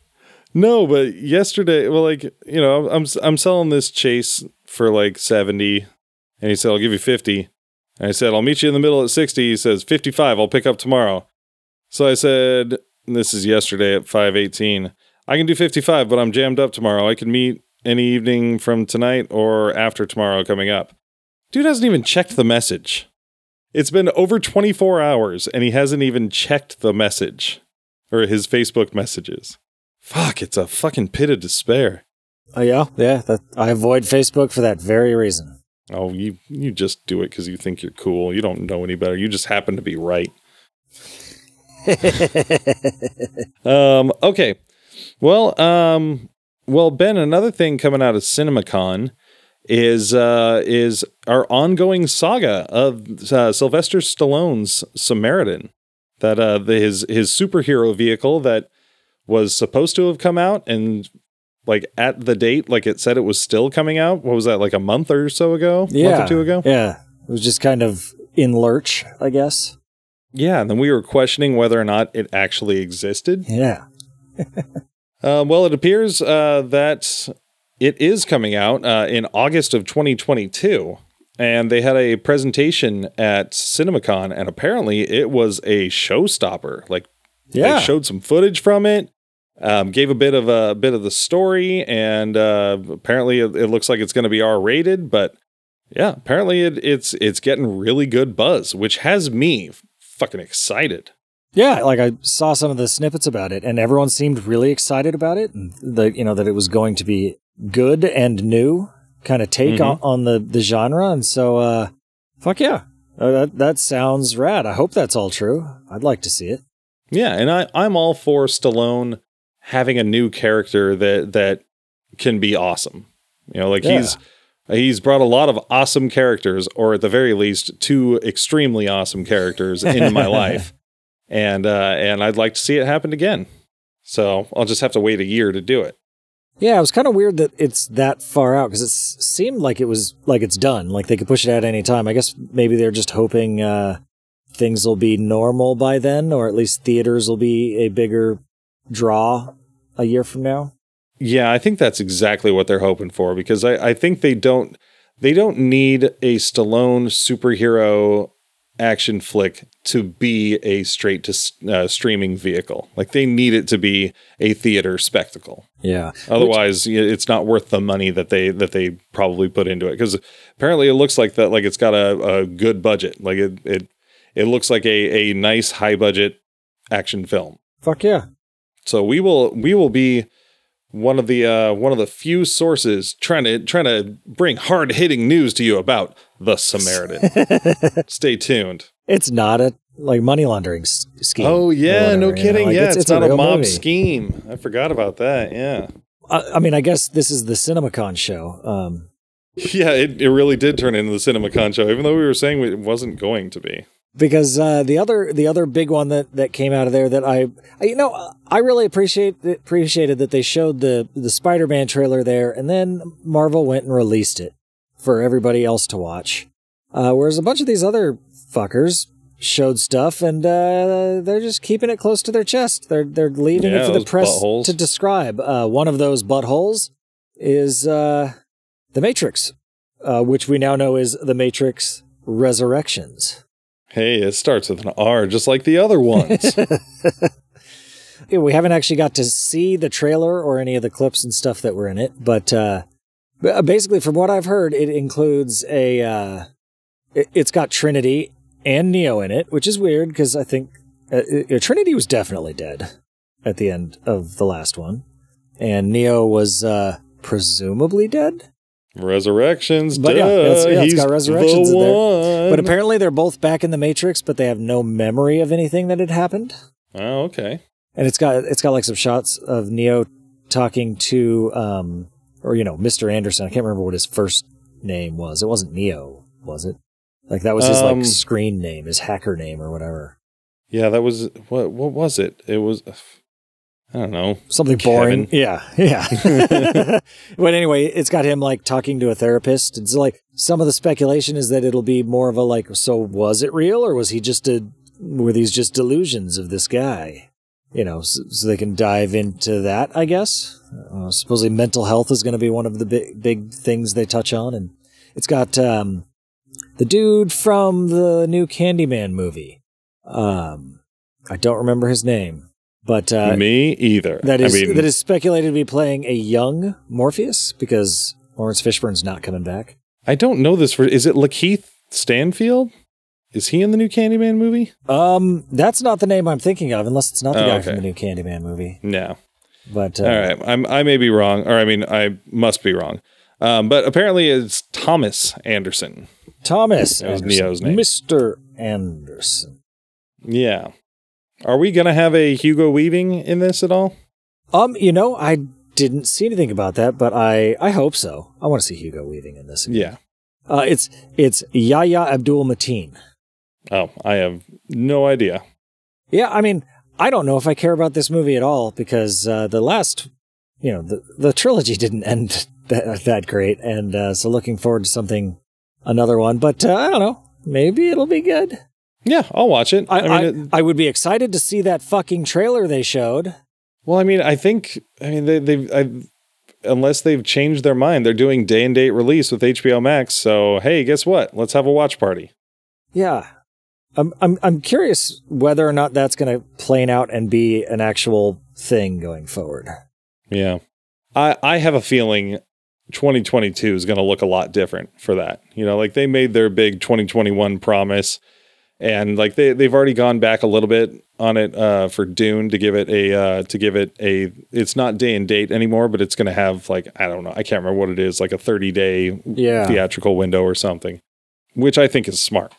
no, but yesterday, well, like you know, I'm I'm selling this chase for like seventy, and he said I'll give you fifty, and I said I'll meet you in the middle at sixty. He says fifty five. I'll pick up tomorrow. So I said this is yesterday at five eighteen. I can do fifty five, but I'm jammed up tomorrow. I can meet any evening from tonight or after tomorrow coming up. Dude hasn't even checked the message. It's been over 24 hours and he hasn't even checked the message or his Facebook messages. Fuck, it's a fucking pit of despair. Oh yeah, yeah. That I avoid Facebook for that very reason. Oh, you you just do it because you think you're cool. You don't know any better. You just happen to be right. Um, okay. Well, um, well, Ben, another thing coming out of CinemaCon is uh, is our ongoing saga of uh, Sylvester Stallone's Samaritan. That uh, the, his his superhero vehicle that was supposed to have come out and like at the date, like it said it was still coming out. What was that? Like a month or so ago? yeah, month or two ago. Yeah, it was just kind of in lurch, I guess. Yeah, and then we were questioning whether or not it actually existed. Yeah. Uh, well, it appears uh, that it is coming out uh, in August of 2022. And they had a presentation at CinemaCon, and apparently it was a showstopper. Like Yeah. they showed some footage from it, um, gave a bit of a bit of the story, and uh, apparently it, it looks like it's going to be R rated. But yeah, apparently it, it's it's getting really good buzz, which has me fucking excited. Yeah, like I saw some of the snippets about it, and everyone seemed really excited about it, and the you know that it was going to be good and new kind of take Mhm. on, on the the genre, and so uh, fuck yeah, Uh, that that sounds rad. I hope that's all true. I'd like to see it. Yeah, and I I'm all for Stallone having a new character that that can be awesome. You know, like Yeah. he's he's brought a lot of awesome characters, or at the very least, two extremely awesome characters into my life, and uh, and I'd like to see it happen again. So I'll just have to wait a year to do it. Yeah, it was kind of weird that it's that far out because it seemed like it was like it's done. Like they could push it out any time. I guess maybe they're just hoping uh, things will be normal by then, or at least theaters will be a bigger draw a year from now. Yeah, I think that's exactly what they're hoping for because I, I think they don't they don't need a Stallone superhero action flick to be a straight to uh, streaming vehicle. Like they need it to be a theater spectacle. Yeah. Otherwise, y it's not worth the money that they that they probably put into it because apparently it looks like that like it's got a, a good budget. Like it it it looks like a a nice high budget action film. Fuck yeah. So we will we will be one of the uh, one of the few sources trying to trying to bring hard hitting news to you about the Samaritan. Stay tuned. It's not a like money laundering s- scheme. Oh yeah, whatever, no you know, kidding. like, yeah, it's, not a, real mob movie. scheme. I forgot about that. Yeah, I, I mean, I guess this is the CinemaCon show. Um, yeah. It, it really did turn into the CinemaCon show, even though we were saying it wasn't going to be. Because uh, the other the other big one that, that came out of there that I, I you know I really appreciate appreciated that they showed the the Spider Man trailer there and then Marvel went and released it for everybody else to watch, uh, whereas a bunch of these other fuckers showed stuff and uh, they're just keeping it close to their chest. They're they're leaving Yeah, it for the press buttholes. to describe. Uh, one of those buttholes is uh, the Matrix, uh, which we now know is the Matrix Resurrections. Hey, it starts with an R, just like the other ones. Yeah, we haven't actually got to see the trailer or any of the clips and stuff that were in it, but uh, uh, basically, from what I've heard, it includes a. Uh, it, it's got Trinity and Neo in it, which is weird because I think uh, uh, Trinity was definitely dead at the end of the last one, and Neo was uh, presumably dead. Resurrections, But yeah, duh, it's- yeah, it's he's got Resurrections the in there. one. But apparently, they're both back in the Matrix, but they have no memory of anything that had happened. oh, okay. and it's got it's got like some shots of Neo talking to um or you know Mr. Anderson. I can't remember what his first name was. It wasn't Neo, was it? Like that was his Um, like screen name, his hacker name or whatever. Yeah, that was what. What was it? It was. I don't know. Something boring. Yeah, yeah. but anyway, it's got him like talking to a therapist. It's like some of the speculation is that it'll be more of a like, so was it real or was he just a were these just delusions of this guy? You know, so, so they can dive into that, I guess. Uh, supposedly mental health is going to be one of the big, big things they touch on. And it's got um, the dude from the new Candyman movie. Um, I don't remember his name, but uh, Me either. that is I mean, that is speculated to be playing a young Morpheus because Laurence Fishburne's not coming back. I don't know this for. Is it Lakeith Stanfield? Is he in the new Candyman movie? Um, that's not the name I'm thinking of, unless it's not the Oh, guy okay. from the new Candyman movie. No. But uh, All right. I'm. I may be wrong, or I mean, I must be wrong. Um, but apparently, it's Thomas Anderson. Thomas, That was Anderson, Neo's name. Mr. Anderson. Yeah. Are we gonna have a Hugo Weaving in this at all? Um, you know, I didn't see anything about that, but I I hope so. I want to see Hugo Weaving in this. Yeah. Uh, it's it's Yahya Abdul Mateen. Oh, I have no idea. Yeah, I mean, I don't know if I care about this movie at all because uh, the last, you know, the the trilogy didn't end that, that great, and uh, so looking forward to something, another one. But uh, I don't know, maybe it'll be good. Yeah, I'll watch it. I I, mean, I, it, I would be excited to see that fucking trailer they showed. well, I mean, I think, I mean, they, they've, I, unless they've changed their mind, they're doing day and date release with HBO Max. So, hey, guess what? Let's have a watch party. Yeah. I'm I'm I'm curious whether or not that's going to plane out and be an actual thing going forward. Yeah. I, I have a feeling 2022 is going to look a lot different for that. You know, like they made their big 2021 promise and like they, they've already gone back a little bit on it uh, for Dune to give it a, uh, to give it a, it's not day and date anymore, but it's going to have like, I don't know, I can't remember what it is, like a 30 day Yeah. theatrical window or something, which I think is smart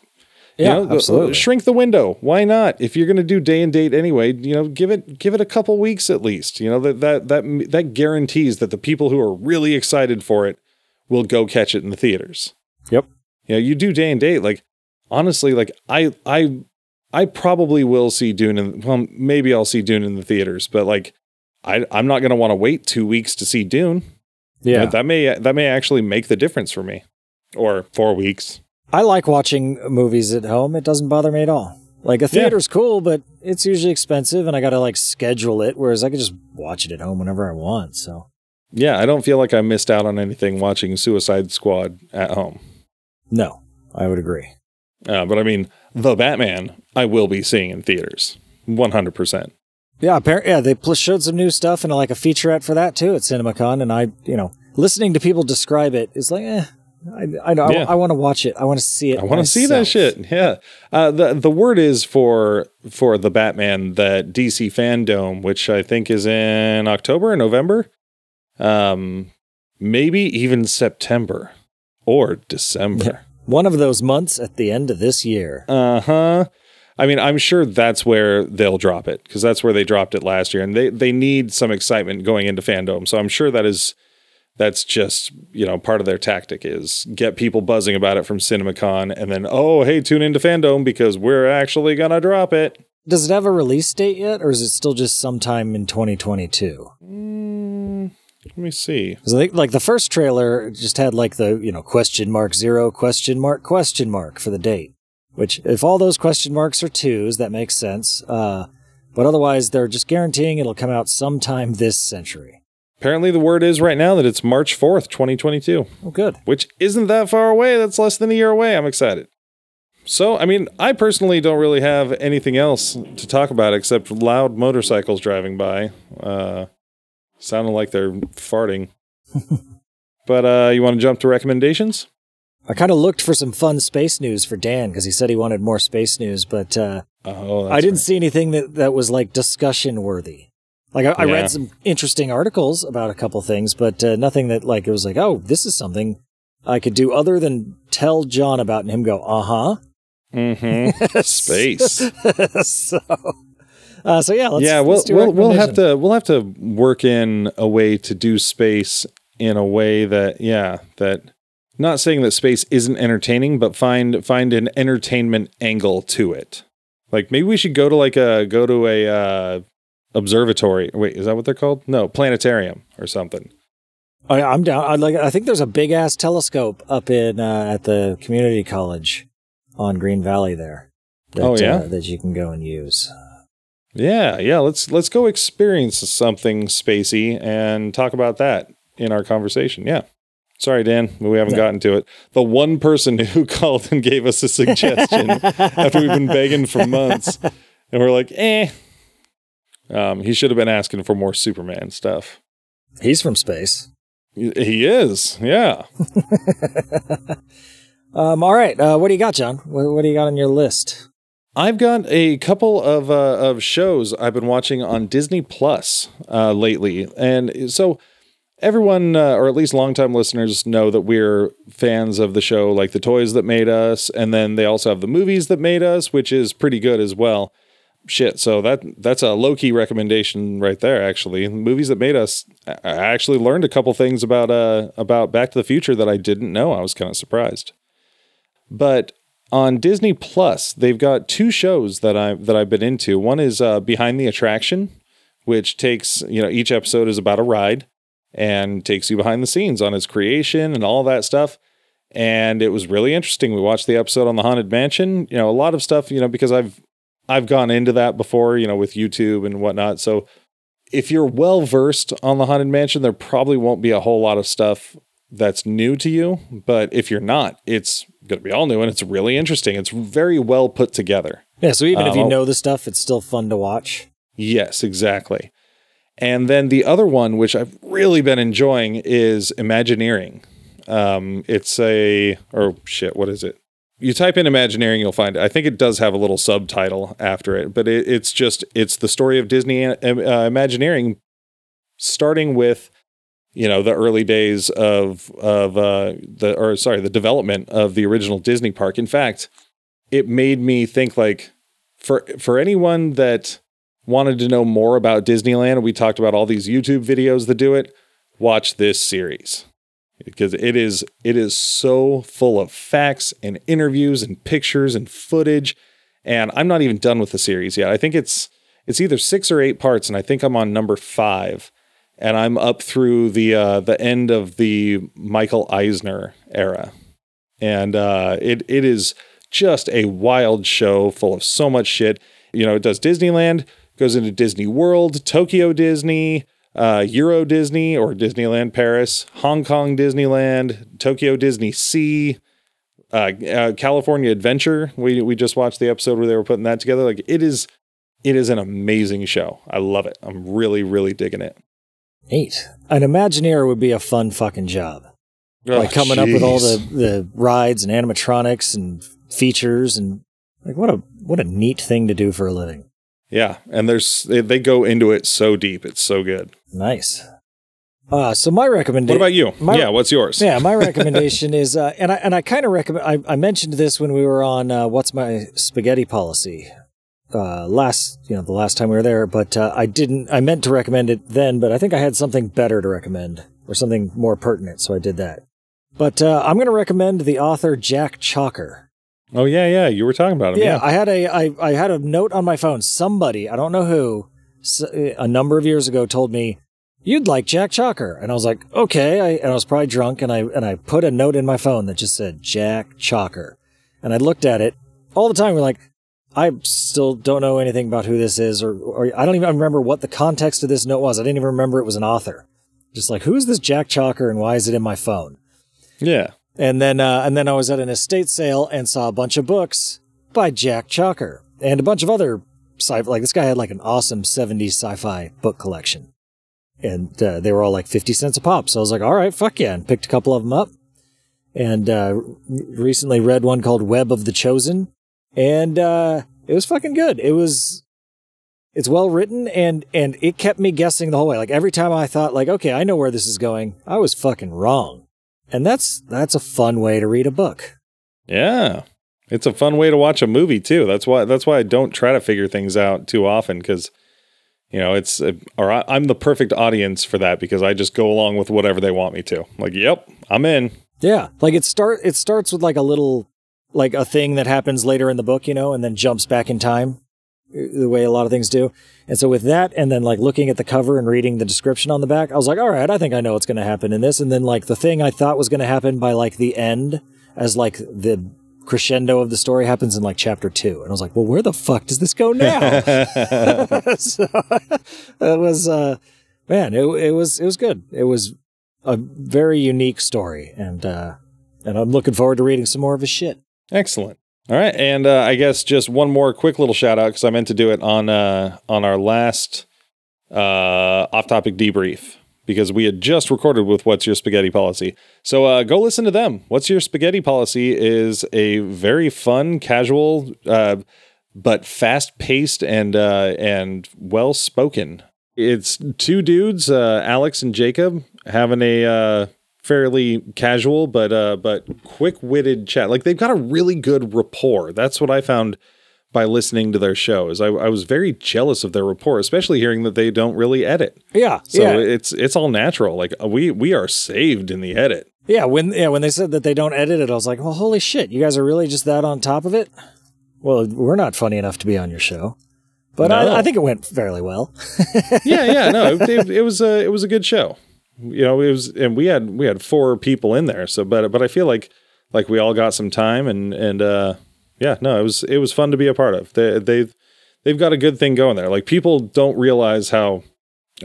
Yeah, you know, absolutely. Shrink the window. Why not? If you're going to do day and date anyway, you know, give it give it a couple weeks at least. You know that that that that guarantees that the people who are really excited for it will go catch it in the theaters. Yep. You know, you do day and date. Like honestly, like I I I probably will see Dune in well, maybe I'll see Dune in the theaters, but like I I'm not gonna want to wait two weeks to see Dune. Yeah. That- that may that may actually make the difference for me. Or four weeks. I like watching movies at home. It doesn't bother me at all. Like a Yeah. theater's cool, but it's usually expensive and I got to like schedule it whereas I could just watch it at home whenever I want. So, Yeah, I don't feel like I missed out on anything watching Suicide Squad at home. no, I would agree. Uh, but I mean, the Batman, I will be seeing in theaters, one hundred percent. Yeah, apparently, yeah, they pl- showed some new stuff and like a featurette for that too at CinemaCon. And I, you know, listening to people describe it is like, eh, I, I know, Yeah. I, want to watch it. I want to see it. I want to see that shit. Yeah. Uh, the the word is for for the Batman that DC Fandom, which I think is in October or November, um, maybe even September or December. Yeah. One of those months at the end of this year. Uh huh. I mean, I'm sure that's where they'll drop it because that's where they dropped it last year, and they they need some excitement going into fandom. So I'm sure that is that's just you know part of their tactic is get people buzzing about it from CinemaCon, and then oh hey tune into fandom because we're actually gonna drop it. Does it have a release date yet, or is it still just sometime in 2022? Mm, let me see. Because I think like the first trailer just had like the you know question mark zero question mark question mark for the date. Which if all those question marks are twos, that makes sense. Uh, but otherwise, they're just guaranteeing it'll come out sometime this century. Apparently, the word is right now that it's March 4th, 2022. Oh, good. which isn't that far away. That's less than a year away. I'm excited. So, I mean, I personally don't really have anything else to talk about except loud motorcycles driving by, uh, sounding like they're farting. but uh, you want to jump to recommendations? I kind of looked for some fun space news for Dan because he said he wanted more space news, but uh, Oh, I didn't see anything that, that was like discussion worthy. Like I, I read some interesting articles about a couple things, but uh, nothing that like it was like, oh, this is something I could do other than tell John about and him go, uh huh. Mm-hmm. Space. so, uh, so yeah, let's, yeah, we'll we'll, we'll have to we'll have to work in a way to do space in a way that yeah that not saying that space isn't entertaining, but find find an entertainment angle to it. Like maybe we should go to like a go to a uh, observatory. Wait, is that what they're called? No, planetarium or something. I, I'm down. I like. I think there's a big ass telescope up in uh, at the community college on Green Valley there. That, Oh, yeah? uh, that you can go and use. Yeah, yeah. Let's let's go experience something spacey and talk about that in our conversation. Yeah. Sorry, Dan, but we haven't gotten to it. The one person who called and gave us a suggestion after we've been begging for months, and we're like, eh. Um, he should have been asking for more Superman stuff. He's from space. He he is, yeah. Um, all right. Uh, what do you got, John? What, what do you got on your list? I've got a couple of uh, of shows I've been watching on Disney Plus uh, lately, and so everyone, uh, or at least longtime listeners, know that we're fans of the show, like the toys that made us, and then they also have the movies that made us, which is pretty good as well. Shit, so that that's a low key recommendation right there. Actually, movies that made us. I actually learned a couple things about uh about Back to the Future that I didn't know. I was kind of surprised, but on Disney Plus, they've got two shows that I that I've been into. One is uh, Behind the Attraction, which takes you know each episode is about a ride and takes you behind the scenes on its creation and all that stuff. And it was really interesting. We watched the episode on the Haunted Mansion. You know, a lot of stuff. You know, because I've I've gone into that before. You know, with YouTube and whatnot. So if you're well versed on the Haunted Mansion, there probably won't be a whole lot of stuff that's new to you. But if you're not, it's going to be all new and it's really interesting. It's very well put together. Yeah. So even if Um, you know the stuff, it's still fun to watch. Yes, exactly. And then the other one, which I've really been enjoying, is Imagineering. Um, it's a, or shit, what is it? You type in Imagineering, you'll find it. I think it does have a little subtitle after it, but it, it's just, it's the story of Disney uh, Imagineering, starting with, you know, the early days of, of, uh, the, or sorry, the development of the original Disney park. In fact, it made me think like for for anyone that wanted to know more about Disneyland, we talked about all these YouTube videos that do it. Watch this series because it is it is so full of facts and interviews and pictures and footage. And I'm not even done with the series yet. I think it's it's either six or eight parts, and I think I'm on number five. And I'm up through the uh, the end of the Michael Eisner era, and uh, it it is just a wild show full of so much shit. You know, it does Disneyland, goes into Disney World, Tokyo Disney, uh, Euro Disney or Disneyland Paris, Hong Kong Disneyland, Tokyo Disney Sea, uh, uh, California Adventure. We we just watched the episode where they were putting that together. Like it is, it is an amazing show. I love it. I'm really really digging it. Neat. An Imagineer would be a fun fucking job. Oh, like coming up with all the, the rides and animatronics and features and like what a what a neat thing to do for a living. yeah, and there's they, they go into it so deep. It's so good. Nice. Uh, so my recommendation. What about you? My- yeah, what's yours? Yeah, my recommendation is, uh, and I and I kind of recommend. I, I mentioned this when we were on uh, what's my spaghetti policy uh, last, you know, the last time we were there. But uh, I didn't. I meant to recommend it then, but I think I had something better to recommend or something more pertinent, so I did that. But uh, I'm going to recommend the author Jack Chalker. Oh yeah, yeah. You were talking about him. Yeah, Yeah. I had a I, I had a note on my phone. Somebody, I don't know who, a number of years ago told me you'd like Jack Chalker, and I was like, okay. I, and I was probably drunk, and I and I put a note in my phone that just said Jack Chalker, and I looked at it all the time. We're like, I still don't know anything about who this is, or or I don't even remember what the context of this note was. I didn't even remember it was an author. Just like, who is this Jack Chalker, and why is it in my phone? yeah. And then uh, and then I was at an estate sale and saw a bunch of books by Jack Chalker and a bunch of other sci like this guy had like an awesome 70s sci-fi book collection. And uh, they were all like 50 cents a pop. So I was like, all right, fuck yeah, and picked a couple of them up. And uh, recently read one called Web of the Chosen. And uh, it was fucking good. It was it's well written and and it kept me guessing the whole way. Like every time I thought like, okay, I know where this is going, I was fucking wrong. And that's that's a fun way to read a book. Yeah. It's a fun way to watch a movie too. That's why that's why I don't try to figure things out too often cuz you know, it's or I, I'm the perfect audience for that because I just go along with whatever they want me to. Like, yep, I'm in. Yeah, like it start it starts with like a little like a thing that happens later in the book, you know, and then jumps back in time uh, the way a lot of things do. And so with that and then like looking at the cover and reading the description on the back, I was like, all right, I think I know what's going to happen in this. And then like the thing I thought was going to happen by like the end as like the crescendo of the story happens in like chapter 2. And I was like, well, where the fuck does this go now? so it was uh man, it it was it was good. It was a very unique story and uh and I'm looking forward to reading some more of his shit. Excellent. All right, and uh, I guess just one more quick little shout out because I meant to do it on uh, on our last uh, off topic debrief because we had just recorded with What's Your Spaghetti Policy. So uh, go listen to them. What's Your Spaghetti Policy is a very fun, casual, uh, but fast paced and uh, and well spoken. It's two dudes, uh, Alex and Jacob, having a uh, fairly casual but uh, but quick witted chat. Like they've got a really good rapport. That's what I found by listening to their shows. I, I was very jealous of their rapport, especially hearing that they don't really edit. Yeah. So yeah. it's it's all natural. Like we we are saved in the edit. yeah, when yeah, when they said that they don't edit it, I was like, "Well, holy shit, you guys are really just that on top of it?" Well, we're not funny enough to be on your show. But No. I, I think it went fairly well. yeah, yeah, no, it, it, it was a it was a good show. You know, it was, and we had we had four people in there. So, but but I feel like like we all got some time, and and uh, yeah, no, it was it was fun to be a part of. They they've they've got a good thing going there. Like people don't realize how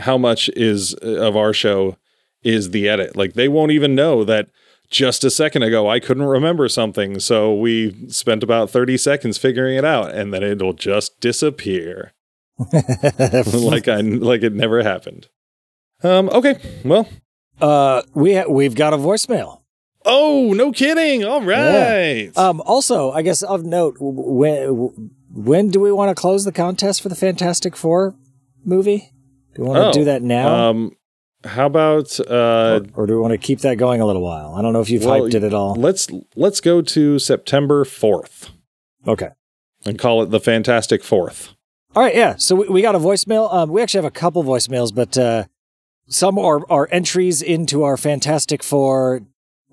how much is uh, of our show is the edit. Like they won't even know that just a second ago I couldn't remember something, so we spent about 30 seconds figuring it out and then it'll just disappear like I like it never happened. Um okay. Well, uh, we ha- we've got a voicemail. oh, no kidding. All right. Um, also, I guess of note, when when do we want to close the contest for the Fantastic Four movie? Do we want to Oh, do that now, Um how about uh or, or do we want to keep that going a little while? I don't know if you've well, hyped it at all. let's let's go to September 4th. Okay. And call it the Fantastic Fourth. All right, yeah. So we, we got a voicemail. Um, we actually have a couple voicemails, but uh, some are, are entries into our Fantastic Four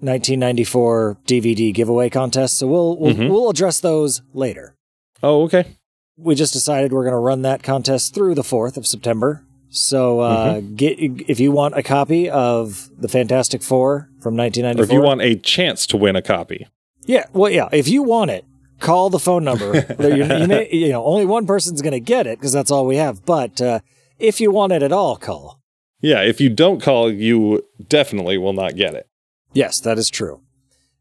1994 DVD giveaway contest. So we'll we'll, Mhm. we'll address those later. Oh, okay. We just decided we're going to run that contest through the 4th of September. So uh, Mm-hmm. get if you want a copy of the Fantastic Four from Or 1994. if you want a chance to win a copy. Yeah, well, yeah. If you want it, call the phone number. You, you may, you know, only one person's going to get it because that's all we have. But uh, if you want it at all, call. Yeah, if you don't call, you definitely will not get it. Yes, that is true.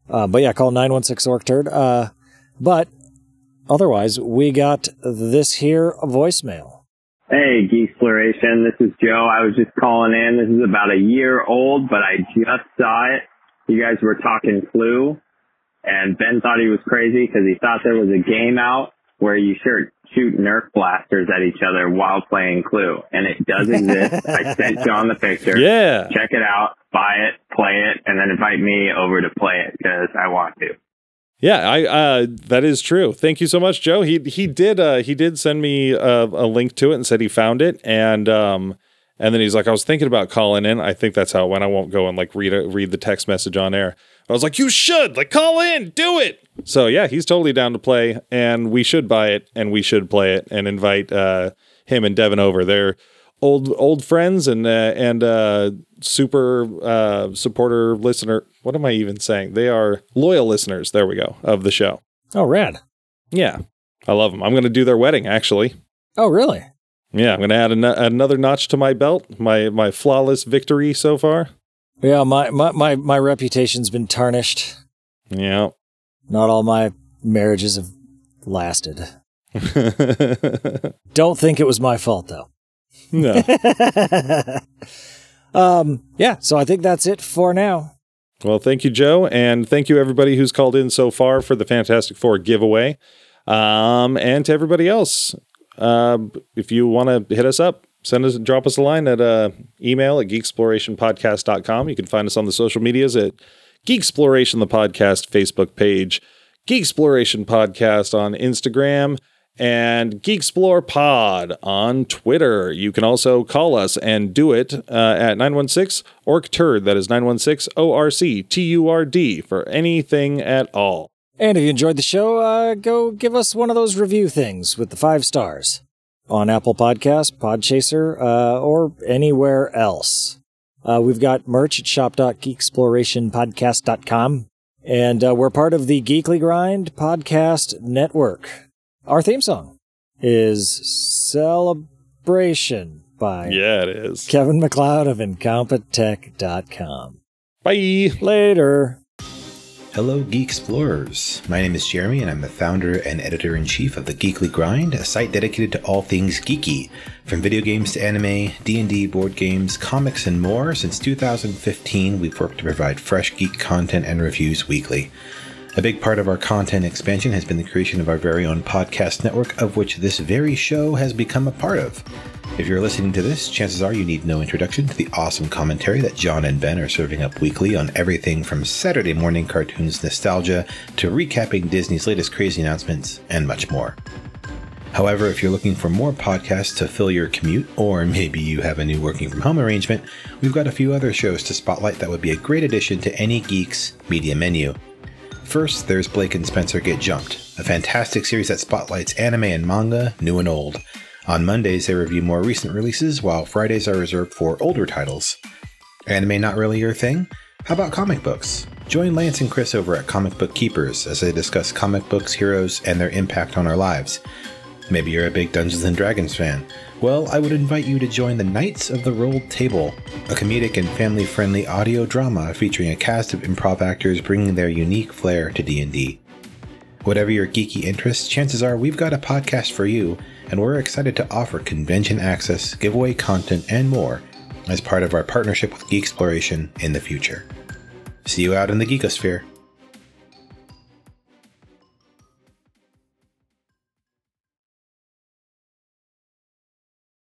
Uh, but yeah, call nine one six orc turd. Uh, but otherwise, we got this here voicemail. Hey, Geeksploration. This is Joe. I was just calling in. This is about a year old, but I just saw it. You guys were talking Clue, and Ben thought he was crazy because he thought there was a game out where you shoot, shoot Nerf blasters at each other while playing Clue, and it does exist. I sent John the picture. Yeah. Check it out, buy it, play it, and then invite me over to play it because I want to. Yeah, I uh that is true. Thank you so much, Joe. He he did uh he did send me a, a link to it and said he found it and um and then he's like I was thinking about calling in. I think that's how it went. I won't go and like read a, read the text message on air. I was like, "You should. Like call in. Do it." So, yeah, he's totally down to play and we should buy it and we should play it and invite uh him and Devin over. They're old old friends and uh, and uh super uh supporter listener. What am I even saying? They are loyal listeners. There we go of the show. Oh, rad. Yeah, I love them. I'm going to do their wedding actually. Oh, really? Yeah, I'm going to add an- another notch to my belt. My my flawless victory so far. Yeah, my my my, my reputation's been tarnished. Yeah. Not all my marriages have lasted. Don't think it was my fault though. no. um, yeah, so I think that's it for now. Well, thank you, Joe, and thank you everybody who's called in so far for the Fantastic Four giveaway, um, and to everybody else. Uh, if you want to hit us up, send us, drop us a line at uh, email at geeksplorationpodcast.com. You can find us on the social medias at Geeksploration the podcast Facebook page, Geeksploration podcast on Instagram, and Geeksplore Pod on Twitter. You can also call us and do it uh, at 916 ORC Turd. That is 916 O R C T U R D for anything at all. And if you enjoyed the show, uh, go give us one of those review things with the five stars on Apple Podcasts, Podchaser, uh, or anywhere else. Uh, we've got merch at shop.geeksplorationpodcast.com, and uh, we're part of the Geekly Grind podcast network. Our theme song is Celebration by Yeah, it is. Kevin MacLeod of Incompetech.com. Bye. Later. Hello, Geek Explorers. My name is Jeremy, and I'm the founder and editor in chief of the Geekly Grind, a site dedicated to all things geeky, from video games to anime, D&D, board games, comics, and more. Since 2015, we've worked to provide fresh geek content and reviews weekly. A big part of our content expansion has been the creation of our very own podcast network, of which this very show has become a part of. If you're listening to this, chances are you need no introduction to the awesome commentary that John and Ben are serving up weekly on everything from Saturday morning cartoons nostalgia to recapping Disney's latest crazy announcements and much more. However, if you're looking for more podcasts to fill your commute, or maybe you have a new working from home arrangement, we've got a few other shows to spotlight that would be a great addition to any geek's media menu. First, there's Blake and Spencer Get Jumped, a fantastic series that spotlights anime and manga, new and old. On Mondays, they review more recent releases, while Fridays are reserved for older titles. Anime not really your thing? How about comic books? Join Lance and Chris over at Comic Book Keepers as they discuss comic books, heroes, and their impact on our lives. Maybe you're a big Dungeons and Dragons fan. Well, I would invite you to join the Knights of the Rolled Table, a comedic and family-friendly audio drama featuring a cast of improv actors bringing their unique flair to D&D. Whatever your geeky interests, chances are we've got a podcast for you, and we're excited to offer convention access, giveaway content, and more as part of our partnership with Geeksploration in the future. See you out in the geekosphere.